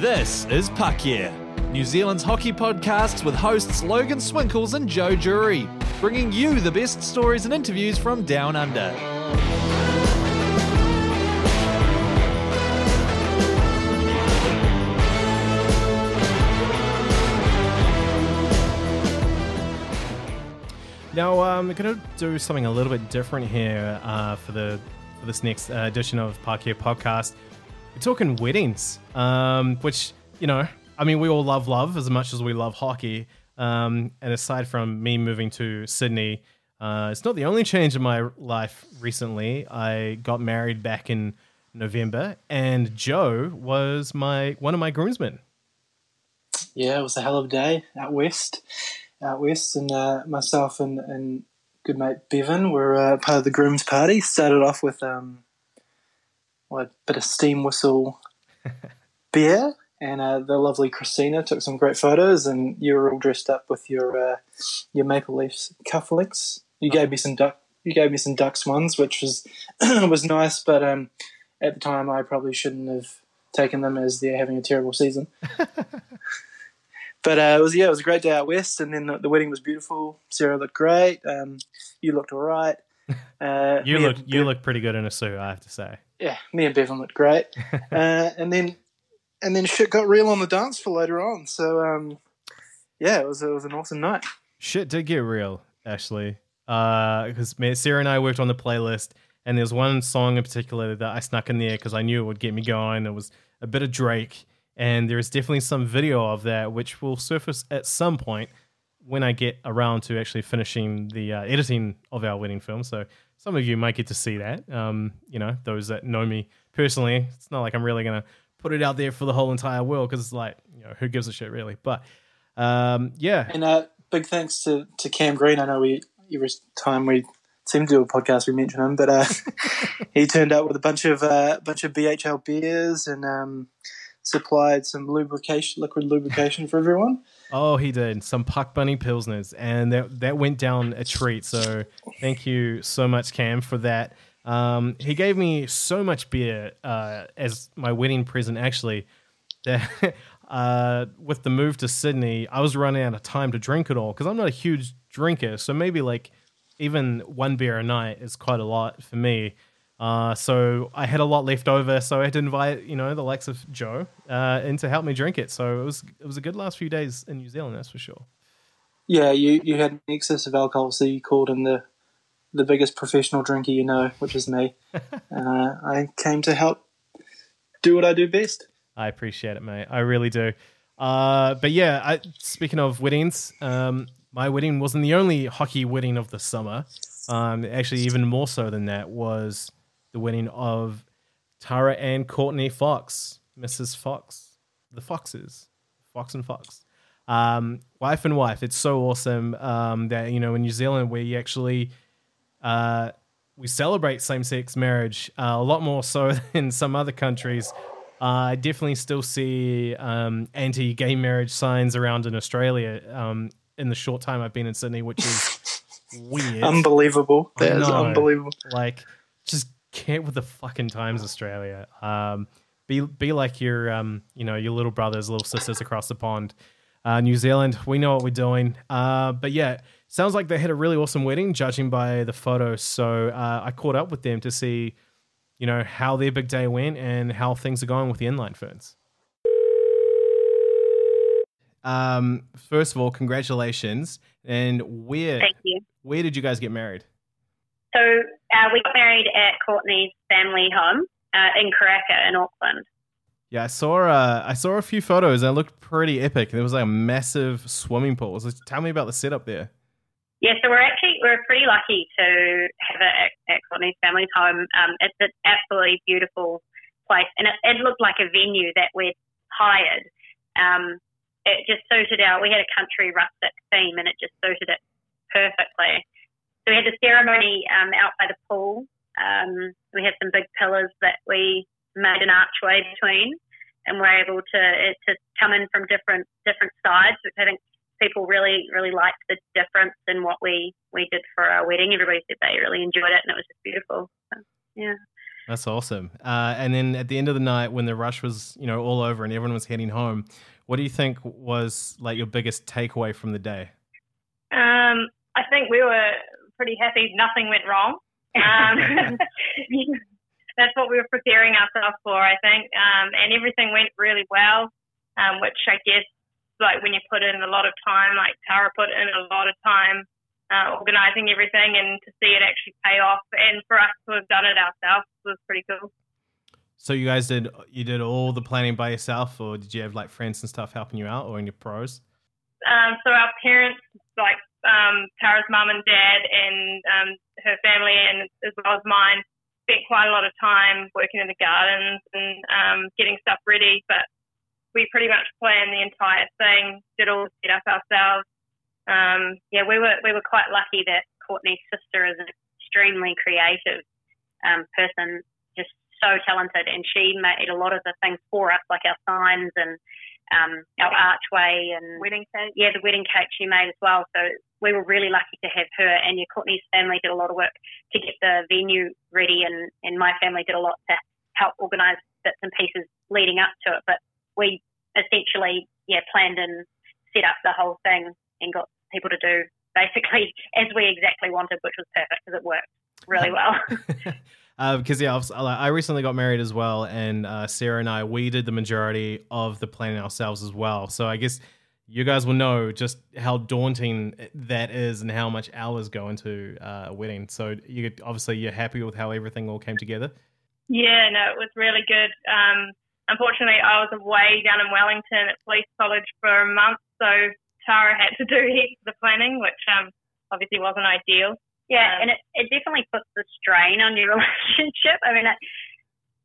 This is Puck Yeah, New Zealand's hockey podcast with hosts Logan Swinkles and Joe Jury, bringing you the best stories and interviews from down under. Now, um, we're going to do something a little bit different here uh, for the for this next uh, edition of Park Podcast. We're talking weddings, um, which you know, I mean, we all love love as much as we love hockey. Um, and aside from me moving to Sydney, uh, it's not the only change in my life recently. I got married back in November, and Joe was my one of my groomsmen. Yeah, it was a hell of a day out west out west, and uh, myself and, and good mate Bevan were uh, part of the groom's party. Started off with um, a bit of steam whistle beer, and uh, the lovely Christina took some great photos, and you were all dressed up with your uh, your Maple Leafs cufflinks. You gave me some duck. You gave me some ducks ones, which was was nice, but um, at the time I probably shouldn't have taken them as they're having a terrible season. but uh, it was yeah, it was a great day out west, and then the, the wedding was beautiful. Sarah looked great. Um, you looked all right. Uh, you look you look pretty good in a suit, I have to say. Yeah, me and Bevan looked great, uh, and then and then shit got real on the dance floor later on. So um, yeah, it was it was an awesome night. Shit did get real, actually, because uh, Sarah and I worked on the playlist, and there's one song in particular that I snuck in there because I knew it would get me going. It was a bit of Drake and there is definitely some video of that which will surface at some point when I get around to actually finishing the uh, editing of our wedding film. So some of you might get to see that. Um, you know, those that know me personally, it's not like I'm really gonna put it out there for the whole entire world because it's like, you know, who gives a shit really? But um, yeah. And uh, big thanks to, to Cam Green. I know we every time we seem to do a podcast we mention him, but uh, he turned up with a bunch of uh, bunch of BHL beers and. Um, supplied some lubrication, liquid lubrication for everyone. Oh, he did some Puck Bunny Pilsners, and that that went down a treat. So thank you so much, Cam, for that. Um, he gave me so much beer uh, as my wedding present, actually. That uh, with the move to Sydney, I was running out of time to drink it all because I'm not a huge drinker. So maybe like even one beer a night is quite a lot for me. Uh, so I had a lot left over, so I had to invite you know the likes of Joe uh, in to help me drink it. So it was it was a good last few days in New Zealand, that's for sure. Yeah, you you had an excess of alcohol, so you called in the the biggest professional drinker you know, which is me. uh, I came to help do what I do best. I appreciate it, mate. I really do. Uh, but yeah, I, speaking of weddings, um, my wedding wasn't the only hockey wedding of the summer. Um, actually, even more so than that was the wedding of Tara and Courtney Fox, Mrs. Fox, the Foxes, Fox and Fox. Um, wife and wife. It's so awesome um, that you know in New Zealand we actually uh, we celebrate same-sex marriage uh, a lot more so than some other countries. Uh, I definitely still see um, anti-gay marriage signs around in Australia um, in the short time I've been in Sydney, which is weird, unbelievable. That is unbelievable. Like just get with the fucking times, Australia. Um, be be like your um, you know, your little brothers, little sisters across the pond. Uh, New Zealand, we know what we're doing. Uh, but yeah, sounds like they had a really awesome wedding, judging by the photos. So uh, I caught up with them to see, you know, how their big day went and how things are going with the inline ferns. Um, first of all, congratulations. And where? Thank you. Where did you guys get married? So uh, we got married at Courtney's family home uh, in Karaka in Auckland. Yeah, I saw uh, I saw a few photos. and It looked pretty epic. There was like a massive swimming pool. So tell me about the setup there. Yeah, so we're actually we're pretty lucky to have it at, at Courtney's family's home. Um, it's an absolutely beautiful place, and it, it, looked like a venue that we'd hired. Um, it just suited our. We had a country rustic theme, and it just suited it perfectly. So we had the ceremony um, out by the pool. Um, we had some big pillars that we made an archway between, and we're able to to come in from different different sides, which I think people really really liked the difference in what we we did for our wedding. Everybody said they really enjoyed it, and it was just beautiful. So, yeah. That's awesome. Uh, and then at the end of the night, when the rush was, you know, all over and everyone was heading home, what do you think was like your biggest takeaway from the day? Um, I think we were pretty happy. Nothing went wrong. Um, that's what we were preparing ourselves for, I think. Um, and everything went really well, um, which I guess, like when you put in a lot of time, like Tara put in a lot of time uh, organizing everything and to see it actually pay off. And for us to have done it ourselves was pretty cool. So you guys did you did all the planning by yourself, or did you have like friends and stuff helping you out, or in your pros? Um, so our parents, like um, Tara's mum and dad, and um, her family, and as well as mine, spent quite a lot of time working in the gardens and um, getting stuff ready. But we pretty much planned the entire thing, did all the setup ourselves, um, yeah, we were we were quite lucky that Courtney's sister is an extremely creative um, person, just so talented, and she made a lot of the things for us, like our signs and um, our archway and wedding cake. Yeah, the wedding cake she made as well. So we were really lucky to have her. And your Courtney's family did a lot of work to get the venue ready, and and my family did a lot to help organise bits and pieces leading up to it. But we essentially yeah planned and set up the whole thing and got people to do basically as we exactly wanted, which was perfect because it worked really well. Because uh, yeah, I recently got married as well, and uh, Sarah and I we did the majority of the planning ourselves as well. So I guess you guys will know just how daunting that is and how much hours go into uh, a wedding. So you obviously you're happy with how everything all came together. Yeah, no, it was really good. Um, unfortunately, I was away down in Wellington at police college for a month, so Tara had to do heaps of the planning, which um, obviously wasn't ideal. Yeah, um, and it, it definitely puts the strain on your relationship. I mean, it,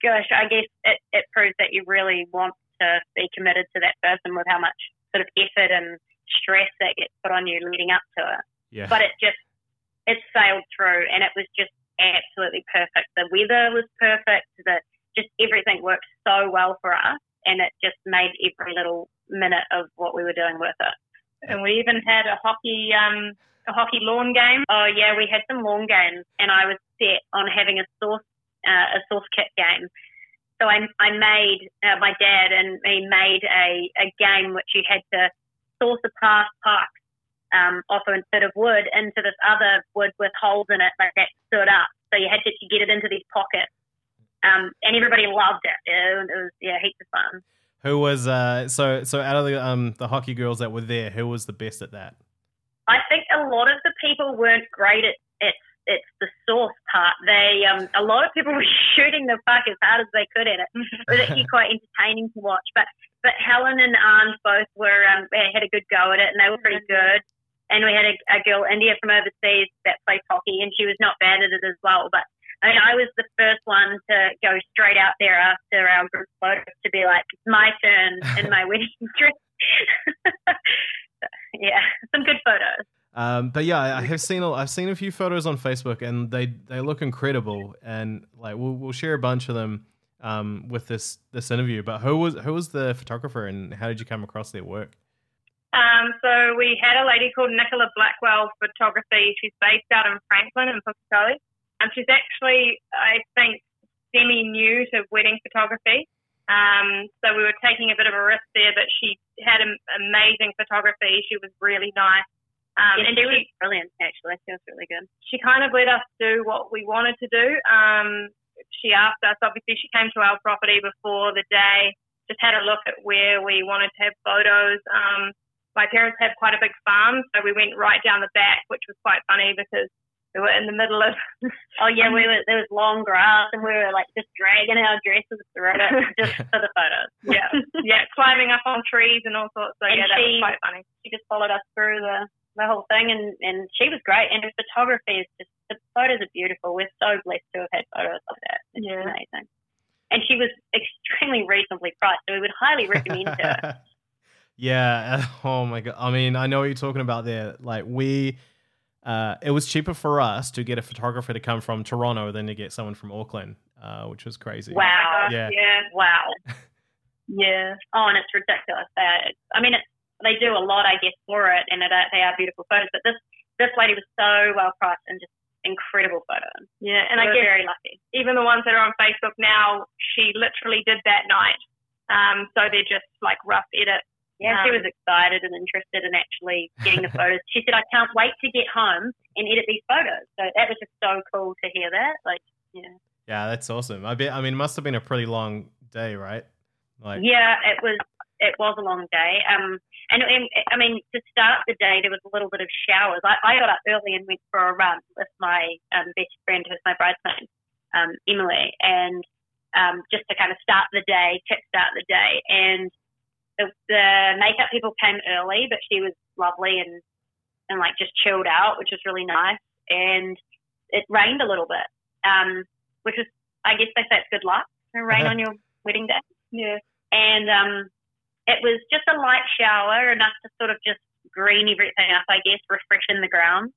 gosh, I guess it, it proves that you really want to be committed to that person with how much sort of effort and stress that gets put on you leading up to it. Yeah. But it just, it sailed through and it was just absolutely perfect. The weather was perfect. The, just everything worked so well for us and it just made every little minute of what we were doing worth it and we even had a hockey um, a hockey lawn game. Oh yeah, we had some lawn games, and I was set on having a sauce uh, a sauce kit game. So I I made uh, my dad and me made a a game which you had to sauce a past park um, off of instead of wood into this other wood with holes in it, like that stood up. So you had to, get it into these pockets. Um, and everybody loved it. It, it was yeah, heaps of fun. Who was uh so so out of the um the hockey girls that were there, who was the best at that? I think a lot of the people weren't great at. It's the source part. They um a lot of people were shooting the puck as hard as they could at it. It was actually quite entertaining to watch. But but Helen and Arnd both were um had a good go at it and they were pretty good. And we had a, a girl India from overseas that played hockey and she was not bad at it as well. But I mean, I was the first one to go straight out there after our group photos to be like, it's my turn in my wedding dress. yeah, some good photos. Um, but yeah, I have seen a, I've seen a few photos on Facebook, and they they look incredible. And like we'll we'll share a bunch of them um, with this this interview. But who was who was the photographer, and how did you come across their work? Um, so we had a lady called Nicola Blackwell Photography. She's based out in Franklin in Pukekohe. Um, she's actually, I think, semi new to wedding photography. Um, so we were taking a bit of a risk there, but she had amazing photography. She was really nice. Um, and she, was brilliant, actually. She was really good. She kind of let us do what we wanted to do. Um, she asked us, obviously, she came to our property before the day, just had a look at where we wanted to have photos. Um, my parents have quite a big farm, so we went right down the back, which was quite funny because we were in the middle of. oh yeah, we were. There was long grass, and we were like just dragging our dresses through it just for the photos. Yeah, yeah, climbing up on trees and all sorts. So and yeah, that she, was quite funny. She just followed us through the the whole thing, and and she was great. And her photography is just the photos are beautiful. We're so blessed to have had photos like that. It's yeah. amazing. And she was extremely reasonably priced, so we would highly recommend her. yeah. Oh my god. I mean, I know what you're talking about there. Like we uh, it was cheaper for us to get a photographer to come from Toronto than to get someone from Auckland, uh, which was crazy. Wow. Yeah. Yeah. Wow. yeah. Oh, and it's ridiculous. That I mean, it's, they do a lot, I guess, for it, and it, they are beautiful photos. But this this lady was so well priced and just incredible photos. Yeah, and we I guess very lucky. Even the ones that are on Facebook now, she literally did that night. Um, so they're just like rough edits. Yeah, um, she was Um, excited and interested in actually getting the photos. She said, "I can't wait to get home and edit these photos." So that was just so cool to hear that. Like, yeah. Yeah, that's awesome. I bet. I mean, it must have been a pretty long day, right? Like, Yeah, it was. It was a long day. Um, and, and I mean, to start the day, there was a little bit of showers. I, I got up early and went for a run with my um, best friend, who's my bridesmaid, um, Emily, and um, just to kind of start the day, kick start the day. And the, the makeup people came early, but she was lovely and and like just chilled out, which was really nice. And it rained a little bit, um, which is, I guess they say it's good luck. to rain on your wedding day. yeah. And um, it was just a light shower, enough to sort of just green everything up, I guess, refreshen the ground.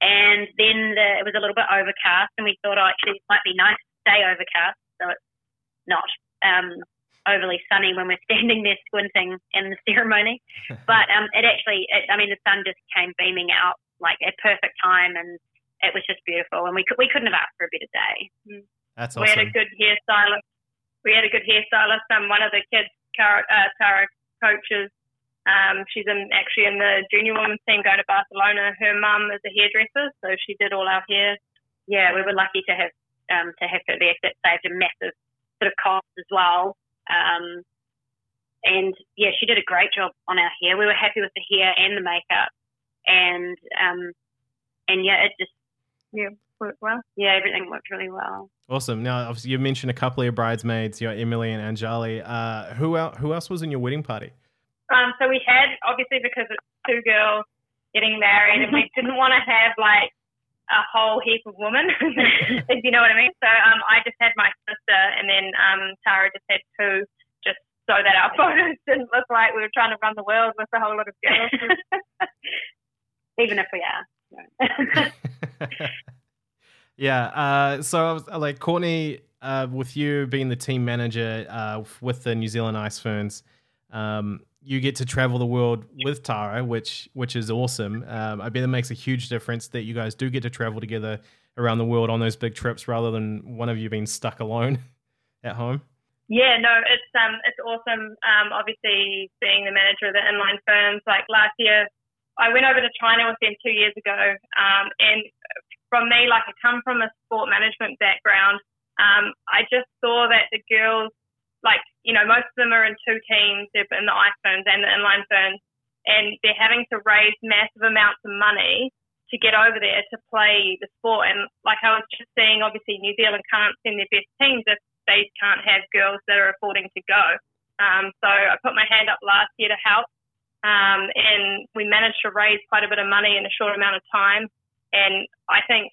And then the, it was a little bit overcast, and we thought, oh, actually, it might be nice to stay overcast, so it's not um, overly sunny when we're standing there squinting in the ceremony. but um, it actually, it, I mean, the sun just came beaming out like at perfect time, and it was just beautiful. And we could, we couldn't have asked for a better day. that's awesome. We had a good hairstylist. We had a good hairstylist. Um, one of the kids, Uh, Tara, coaches. Um, she's in, actually in the junior women's team going to Barcelona. Her mum is a hairdresser, so she did all our hair. yeah, we were lucky to have um, to have her there. That saved a massive sort of cost as well. Um, and yeah, she did a great job on our hair. We were happy with the hair and the makeup, and um, and yeah, it just yeah Worked well. yeah, everything worked really well. Awesome. Now, obviously, you mentioned a couple of your bridesmaids. You got Emily and Anjali. Uh, who else? Who else was in your wedding party? Um, so we had obviously because it's two girls getting married, and we didn't want to have like a whole heap of women, if you know what I mean. So um, I just had my sister, and then um, Tara just had two, just so that our photos didn't look like we were trying to run the world with a whole lot of girls. Even if we are. Yeah. Uh, so, I was, uh, like Courtney, uh, with you being the team manager uh, with the New Zealand Ice Ferns, um, you get to travel the world with Tara, which which is awesome. Um, I bet it makes a huge difference that you guys do get to travel together around the world on those big trips rather than one of you being stuck alone at home. Yeah, no, it's um, it's awesome. Um, obviously being the manager of the inline ferns. Like last year, I went over to China with them two years ago, um, and from me, like I come from a sport management background, um, I just saw that the girls, like you know, most of them are in two teams, they're in the ice ferns and the inline ferns, and they're having to raise massive amounts of money to get over there to play the sport. And like I was just seeing, obviously New Zealand can't send their best teams if they can't have girls that are affording to go. Um, so I put my hand up last year to help, um, and we managed to raise quite a bit of money in a short amount of time. And I think,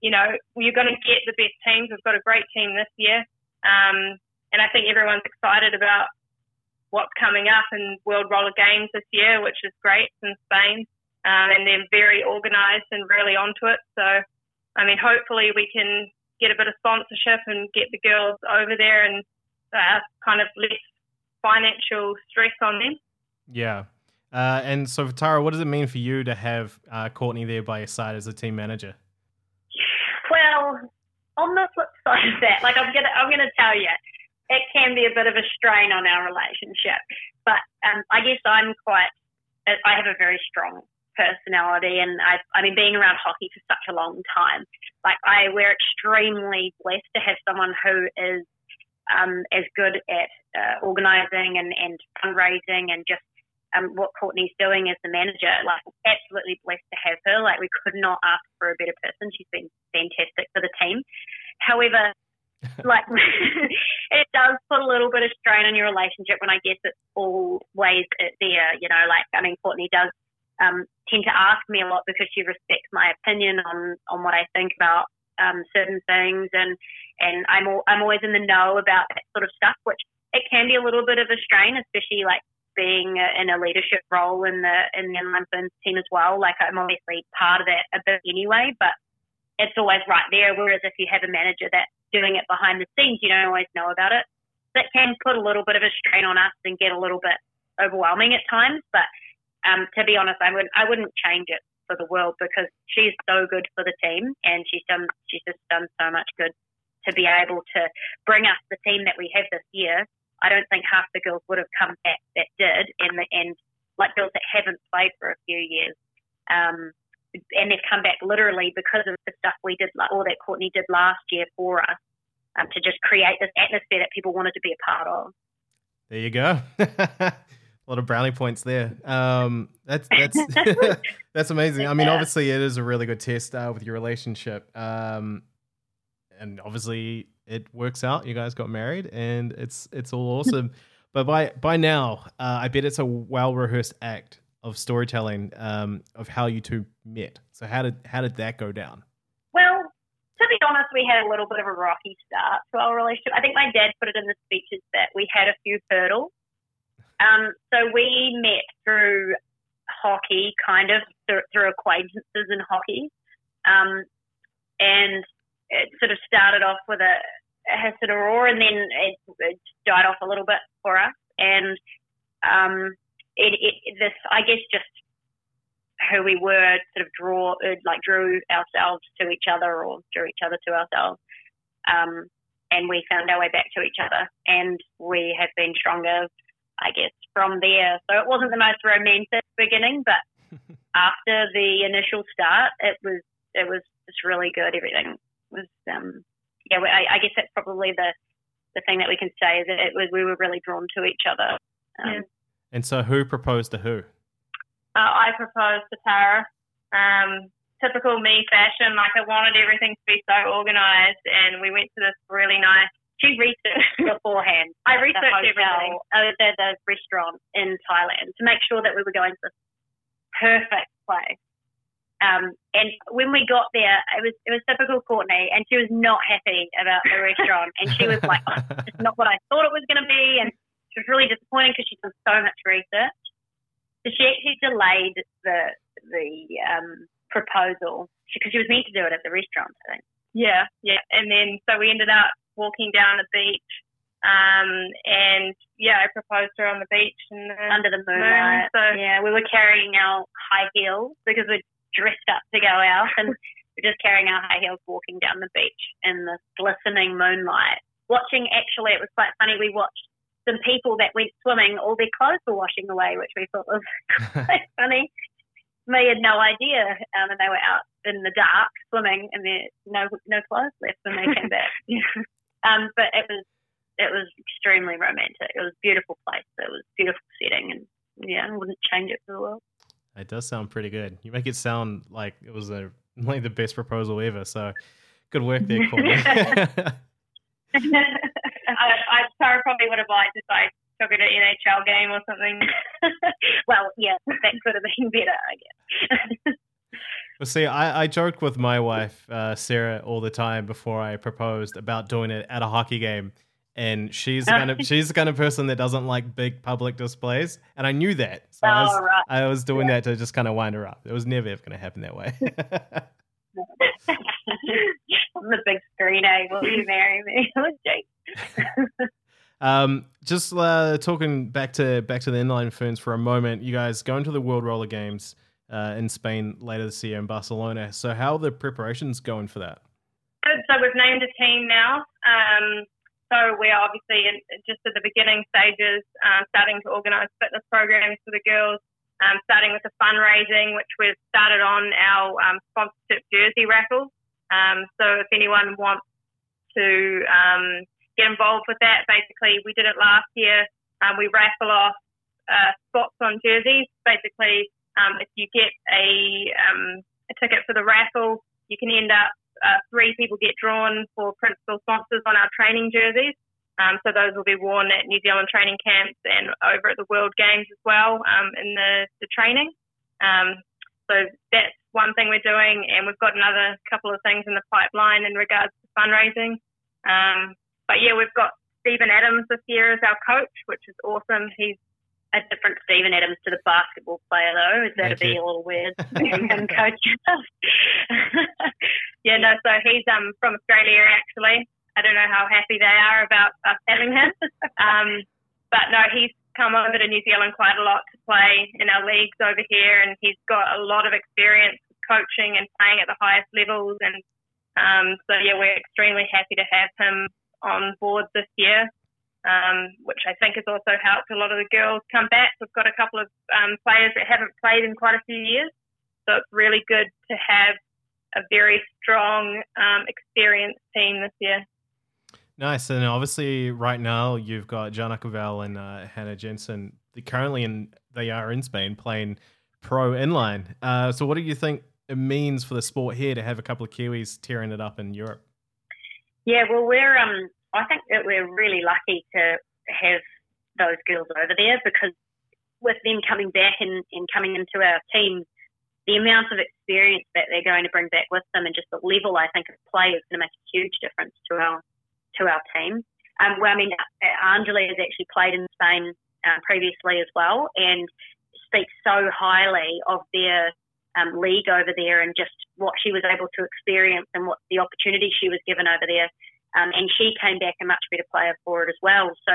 you know, you're going to get the best teams. We've got a great team this year, um, and I think everyone's excited about what's coming up in World Roller Games this year, which is great in Spain. Um, and they're very organised and really onto it. So, I mean, hopefully we can get a bit of sponsorship and get the girls over there and uh, kind of less financial stress on them. Yeah. Uh, and so, Tara, what does it mean for you to have uh, Courtney there by your side as a team manager? Well, on the flip side of that, like I'm gonna, I'm gonna tell you, it can be a bit of a strain on our relationship. But um, I guess I'm quite, I have a very strong personality, and I've, I mean, being around hockey for such a long time, like I, we're extremely blessed to have someone who is um, as good at uh, organising and, and fundraising and just um, what Courtney's doing as the manager. Like, absolutely blessed to have her. Like, we could not ask for a better person. She's been fantastic for the team. However, like, it does put a little bit of strain on your relationship when I guess it's always there. You know, like, I mean, Courtney does um, tend to ask me a lot because she respects my opinion on on what I think about um, certain things, and and I'm all, I'm always in the know about that sort of stuff, which it can be a little bit of a strain, especially like being in a leadership role in the in the ferns team as well. Like I'm obviously part of that a bit anyway, but it's always right there. Whereas if you have a manager that's doing it behind the scenes, you don't always know about it. That can put a little bit of a strain on us and get a little bit overwhelming at times. But um, to be honest, I wouldn't I wouldn't change it for the world because she's so good for the team and she's done she's just done so much good to be able to bring us the team that we have this year. I don't think half the girls would have come back that did, and the and like girls that haven't played for a few years. Um, and they've come back literally because of the stuff we did, all that Courtney did last year for us, um, to just create this atmosphere that people wanted to be a part of. There you go. a lot of brownie points there. Um, that's that's that's amazing. I mean, obviously, it is a really good test uh, with your relationship, um, and obviously, it works out. You guys got married, and it's it's all awesome. but by by now, uh, I bet it's a well rehearsed act of storytelling um, of how you two met. So how did how did that go down? Well, to be honest, we had a little bit of a rocky start to our relationship. I think my dad put it in the speeches that we had a few hurdles. Um, so we met through hockey, kind of through, through acquaintances in hockey, um, and it sort of started off with a, a Hassett Aurora, and then it, it died off a little bit for us. And um, it, it this I guess just who we were sort of draw uh, like drew ourselves to each other or drew each other to ourselves. Um, and we found our way back to each other and we have been stronger, I guess, from there. So it wasn't the most romantic beginning, but after the initial start, it was it was just really good. Everything was um, yeah. I, I guess that's probably the the thing that we can say is that it was we were really drawn to each other. Um, yeah. And so, who proposed to who? Uh, I proposed to Tara. Um, typical me fashion, like I wanted everything to be so organised, and we went to this really nice. She researched beforehand. I researched the hotel, everything. Uh, the, the restaurant in Thailand to make sure that we were going to this perfect place. Um, and when we got there, it was it was typical Courtney, and she was not happy about the restaurant, and she was like, oh, "It's not what I thought it was going to be," and she was really disappointed because she'd done so much research. So she actually delayed the the um, proposal because she, she was meant to do it at the restaurant. I think. Yeah, yeah, and then so we ended up walking down the beach, um, and yeah, I proposed to her on the beach and under the moonlight. Moon, so yeah, we were carrying our high heels because we're dressed up to go out, and we're just carrying our high heels walking down the beach in the glistening moonlight. Watching, actually, it was quite funny. We watched some people that went swimming, all their clothes were washing away, which we thought was quite funny. Me had no idea, um, and they were out in the dark swimming, and there no no clothes left when they came back. um, but it was it was extremely romantic. It was a beautiful place. It was beautiful setting, and yeah, I wouldn't change it for the world. It does sound pretty good. You make it sound like it was a like the best proposal ever. So good work there, Courtney. I, I Sarah probably would have liked if I took it to an NHL game or something. well, yeah, that could have been better, I guess. Well, see, I, I joke with my wife, uh, Sarah, all the time before I proposed about doing it at a hockey game. And she's the kind of she's the kind of person that doesn't like big public displays, and I knew that, so oh, I, was, right. I was doing yeah. that to just kind of wind her up. It was never ever going to happen that way. on the big screen, eh? Will you marry me? um, just uh, talking back to back to the inline ferns for a moment. You guys going to the World Roller Games uh, in Spain later this year in Barcelona. So how are the preparations going for that? Good. So we've named a team now. Um, so we are obviously just at the beginning stages, um, starting to organise fitness programs for the girls. Um, starting with the fundraising, which we've started on our um, sponsorship jersey raffle. Um, so if anyone wants to um, get involved with that, basically we did it last year. Um, we raffle off uh, spots on jerseys. Basically, if you get a, a ticket for the raffle, you can end up uh, three people get drawn for principal sponsors on our training jerseys. Um, so those will be worn at New Zealand training camps and over at the World Games as well um, in the, the training. Um, so that's one thing we're doing, and we've got another couple of things in the pipeline in regards to fundraising. Um, but yeah, we've got Stephen Adams this year as our coach, which is awesome. He's a different Steven Adams to the basketball player, though. Is that be a little weird him coach? yeah, no. So he's um from Australia actually. I don't know how happy they are about us having him. Um, but no, he's come over to New Zealand quite a lot to play in our leagues over here, and he's got a lot of experience coaching and playing at the highest levels. And um, so, yeah, we're extremely happy to have him on board this year, um, which I think has also helped a lot of the girls come back. We've got a couple of um, players that haven't played in quite a few years, so it's really good to have a very strong, um, experienced team this year. Nice, and obviously, right now you've got Jana Cavell and uh, Hannah Jensen. They're Currently, in they are in Spain playing pro inline. Uh, so, what do you think it means for the sport here to have a couple of Kiwis tearing it up in Europe? Yeah, well, we're um, I think that we're really lucky to have those girls over there because with them coming back and, and coming into our team, the amount of experience that they're going to bring back with them and just the level I think of play is going to make a huge difference to our to our team. Um, well, I mean, Angela has actually played in Spain um, previously as well and speaks so highly of their um, league over there and just what she was able to experience and what the opportunity she was given over there. Um, and she came back a much better player for it as well. So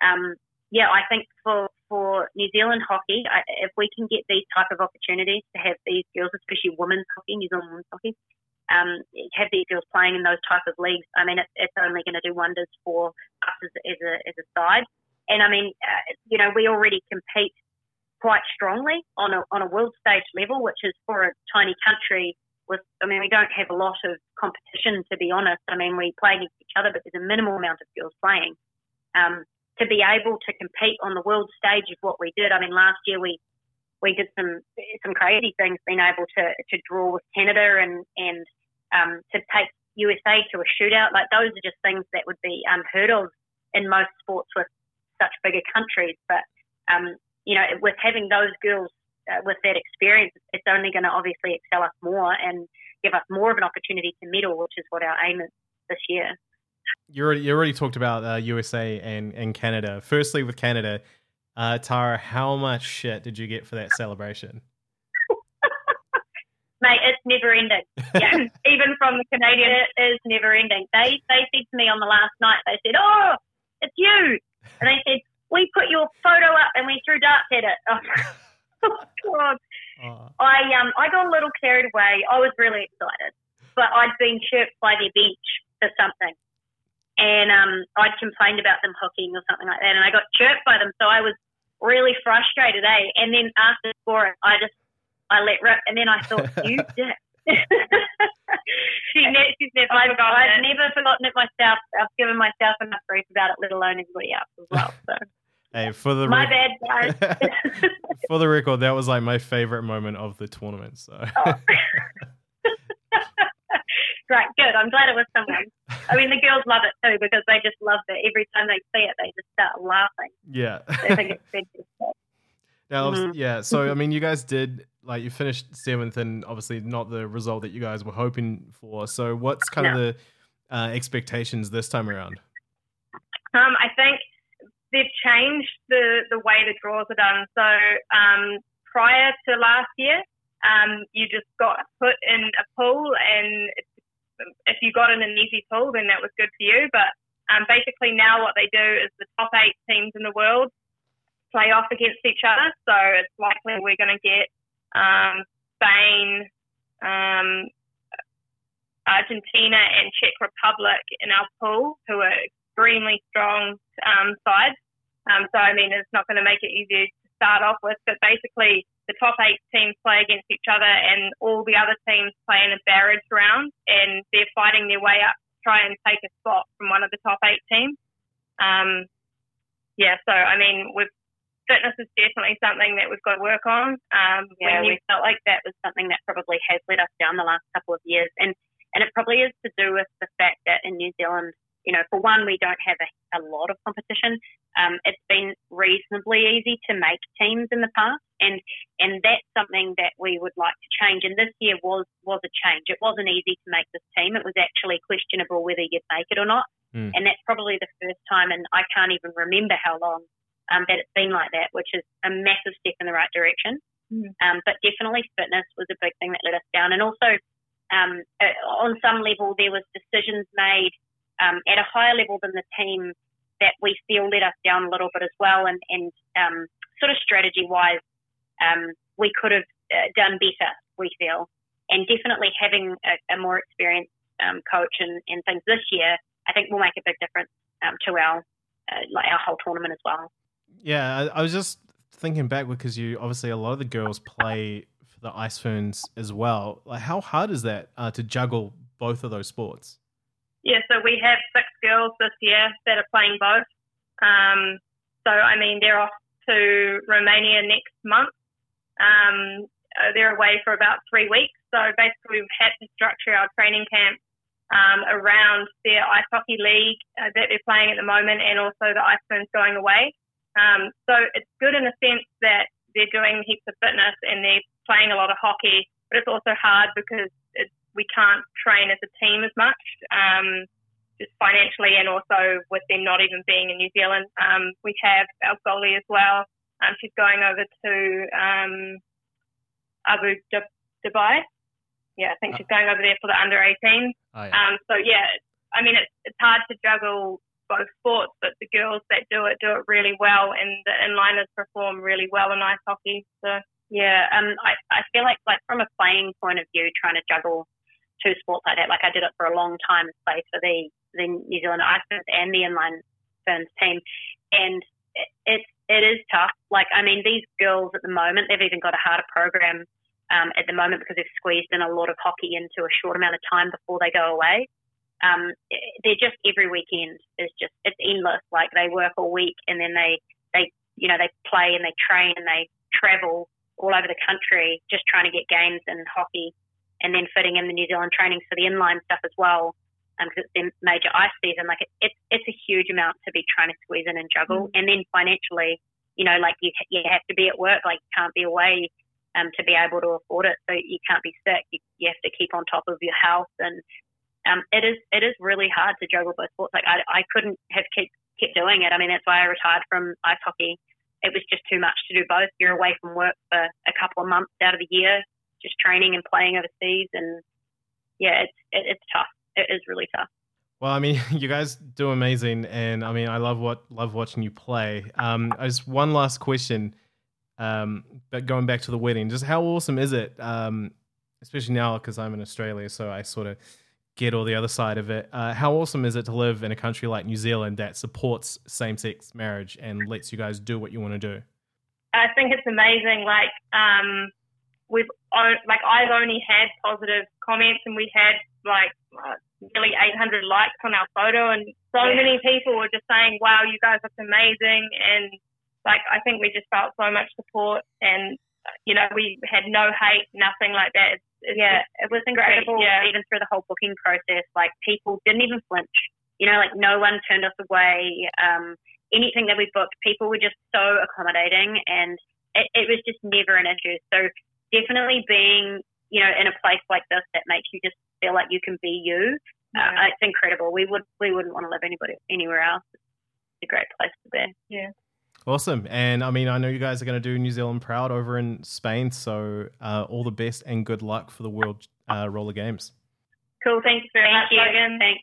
um, yeah, I think for for New Zealand hockey, I, if we can get these type of opportunities to have these girls, especially women's hockey, New Zealand women's hockey, um, have these girls playing in those type of leagues, I mean, it, it's only going to do wonders for us as, as, a as a side. And I mean, uh, you know, we already compete quite strongly on a on a world stage level, which is for a tiny country. With, I mean, we don't have a lot of competition to be honest. I mean, we play against each other, but there's a minimal amount of girls playing. Um, to be able to compete on the world stage is what we did. I mean, last year we we did some some crazy things, being able to to draw with Canada and and um, to take USA to a shootout. Like those are just things that would be unheard of in most sports with such bigger countries. But um, you know, with having those girls uh, with that experience, it's only going to obviously excel us more and give us more of an opportunity to medal, which is what our aim is this year you already, you already talked about uh, USA and, and Canada. Firstly, with Canada, uh, Tara, how much shit did you get for that celebration? Mate, it's never ending. Yeah, even from the Canadian, it is never ending. They they said to me on the last night, they said, "Oh, it's you," and they said, "We put your photo up and we threw darts at it." Oh, God. Oh. I um I got a little carried away. I was really excited, but I'd been chirped by their bench for something and um, I'd complained about them hooking or something like that, and I got chirped by them, so I was really frustrated, eh? And then after scoring, I just I let rip, and then I thought, you did. she ne- she's never I've, forgotten I've it. never forgotten it myself. I've given myself enough grief about it, let alone anybody else as well. So. Hey, for the my bad, guys. for the record, that was like my favorite moment of the tournament. So. Oh. Great, good. I'm glad it was someone. I mean, the girls love it too because they just love it. Every time they see it, they just start laughing. Yeah. they think it's fantastic. Now, mm-hmm. yeah. So, I mean, you guys did like you finished seventh, and obviously not the result that you guys were hoping for. So, what's kind no. of the uh, expectations this time around? Um, I think they've changed the the way the draws are done. So, um, prior to last year, um, you just got put in a pool, and if you got in an easy pool, then that was good for you. But um, basically, now what they do is the top eight teams in the world play off against each other. So it's likely we're going to get um, Spain, um, Argentina, and Czech Republic in our pool, who are extremely strong um, sides. Um, so I mean, it's not going to make it easy to start off with, but basically the top eight teams play against each other and all the other teams play in a barrage round and they're fighting their way up to try and take a spot from one of the top eight teams. Um, yeah, so I mean, with fitness is definitely something that we've got to work on. Um, yeah, we felt like that was something that probably has let us down the last couple of years, and and it probably is to do with the fact that in New Zealand you know, for one, we don't have a, a lot of competition. Um, it's been reasonably easy to make teams in the past, and and that's something that we would like to change. And this year was was a change. It wasn't easy to make this team. It was actually questionable whether you'd make it or not. Mm. And that's probably the first time, and I can't even remember how long um, that it's been like that, which is a massive step in the right direction. Mm. Um, but definitely, fitness was a big thing that let us down, and also um, uh, on some level there was decisions made um, at a higher level than the team that we feel let us down a little bit as well, and and um, sort of strategy wise, um, we could have uh, done better. We feel, and definitely having a, a more experienced um, coach and, and things this year, I think will make a big difference um, to our uh, like our whole tournament as well. Yeah, I, I, was just thinking back because you obviously a lot of the girls play for the Ice Ferns as well. Like, how hard is that uh, to juggle both of those sports? Yeah, so we have six girls this year that are playing both. Um, so I mean, they're off to Romania next month. Um, uh, they're away for about three weeks. So basically, we've had to structure our training camp um, around their ice hockey league uh, that they're playing at the moment and also the Ice Ferns going away. Um, so it's good in the sense that they're doing heaps of fitness and they're playing a lot of hockey, but it's also hard because we can't train as a team as much, um, just financially and also with them not even being in New Zealand. Um, we have our goalie as well. Um, she's going over to um, Abu Dhabi. Yeah, I think she's going over there for the under 18. Oh, yeah. Um, so yeah, I mean it's it's hard to juggle both sports, but the girls that do it do it really well, and the inliners perform really well in ice hockey. So yeah, um, I I feel like like from a playing point of view, trying to juggle two sports like that, like I did it for a long time, play for the the New Zealand Ice Ferns and the inline Ferns team, and it, it's it is tough. Like I mean, these girls at the moment, they've even got a harder program um, at the moment because they've squeezed in a lot of hockey into a short amount of time before they go away. Um, they're just every weekend is just it's endless. Like they work all week and then they they you know they play and they train and they travel all over the country just trying to get games in hockey and then fitting in the New Zealand trainings for the inline stuff as well because um, it's their major ice season. Like it, it's it's a huge amount to be trying to squeeze in and juggle, mm. and then financially, you know, like you you have to be at work, like you can't be away um, to be able to afford it. So you can't be sick. You, you have to keep on top of your health, and um, it is it is really hard to juggle both sports. Like I, I couldn't have kept kept doing it. I mean, that's why I retired from ice hockey. It was just too much to do both. You're away from work for a couple of months out of the year, just training and playing overseas, and yeah, it's it, it's tough. It is really tough. Well, I mean, you guys do amazing, and I mean, I love what love watching you play. Um, just one last question. Um, but going back to the wedding, just how awesome is it? Um, especially now because I'm in Australia, so I sort of get all the other side of it. Uh, how awesome is it to live in a country like New Zealand that supports same-sex marriage and lets you guys do what you want to do? I think it's amazing. Like, um, we've like I've only had positive comments, and we had like uh, nearly 800 likes on our photo, and so yeah. many people were just saying, "Wow, you guys look amazing!" And like I think we just felt so much support and you know we had no hate, nothing like that. It's, it's yeah, it was incredible. Yeah. Even through the whole booking process, like people didn't even flinch. You know, like no one turned us away. Um, anything that we booked, people were just so accommodating, and it, it was just never an issue. So definitely being, you know, in a place like this that makes you just feel like you can be you. Uh, yeah. Uh, it's incredible. We would we wouldn't want to live anybody anywhere else. It's a great place to be. Yeah. Awesome. And I mean, I know you guys are going to do New Zealand proud over in Spain. So uh, all the best and good luck for the World uh, Roller Games. Cool. Thanks very Thank much, you. Logan. Thanks.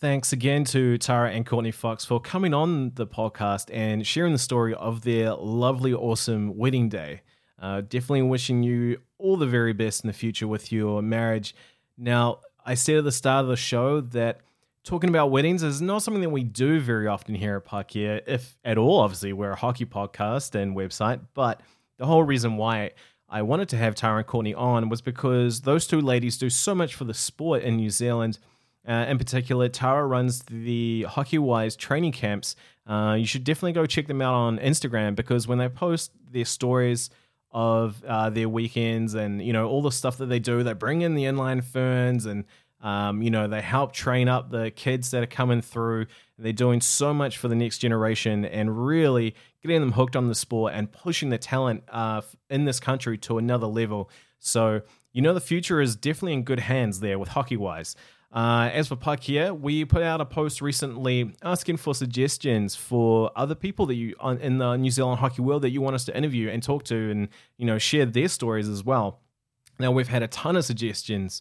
Thanks again to Tara and Courtney Fox for coming on the podcast and sharing the story of their lovely, awesome wedding day. Uh, definitely wishing you all the very best in the future with your marriage. Now, I said at the start of the show that talking about weddings is not something that we do very often here at Puck Yeah, if at all. Obviously, we're a hockey podcast and website, but the whole reason why I wanted to have Tara and Courtney on was because those two ladies do so much for the sport in New Zealand. Uh, in particular, Tara runs the Hockey Wise training camps. Uh, you should definitely go check them out on Instagram because when they post their stories of uh, their weekends and you know all the stuff that they do, they bring in the inline ferns and um, you know, they help train up the kids that are coming through. They're doing so much for the next generation and really getting them hooked on the sport and pushing the talent uh, in this country to another level. So, you know, the future is definitely in good hands there with Hockey Wise. Uh, as for Puck Yeah, we put out a post recently asking for suggestions for other people that you in the New Zealand hockey world that you want us to interview and talk to, and you know share their stories as well. Now we've had a ton of suggestions.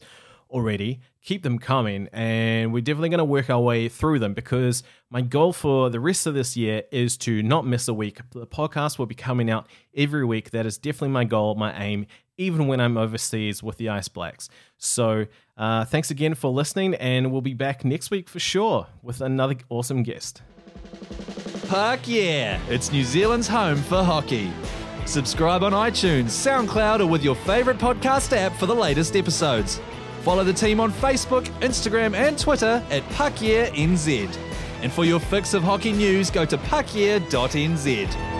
already, keep them coming. And we're definitely going to work our way through them because my goal for the rest of this year is to not miss a week. The podcast will be coming out every week. That is definitely my goal, my aim, even when I'm overseas with the Ice Blacks. So uh, thanks again for listening, and we'll be back next week for sure with another awesome guest. Puck yeah! It's New Zealand's home for hockey. Subscribe on iTunes, SoundCloud, or with your favourite podcast app for the latest episodes. Follow the team on Facebook, Instagram, and Twitter at PuckYeahNZ. And for your fix of hockey news, go to puckyeah.nz.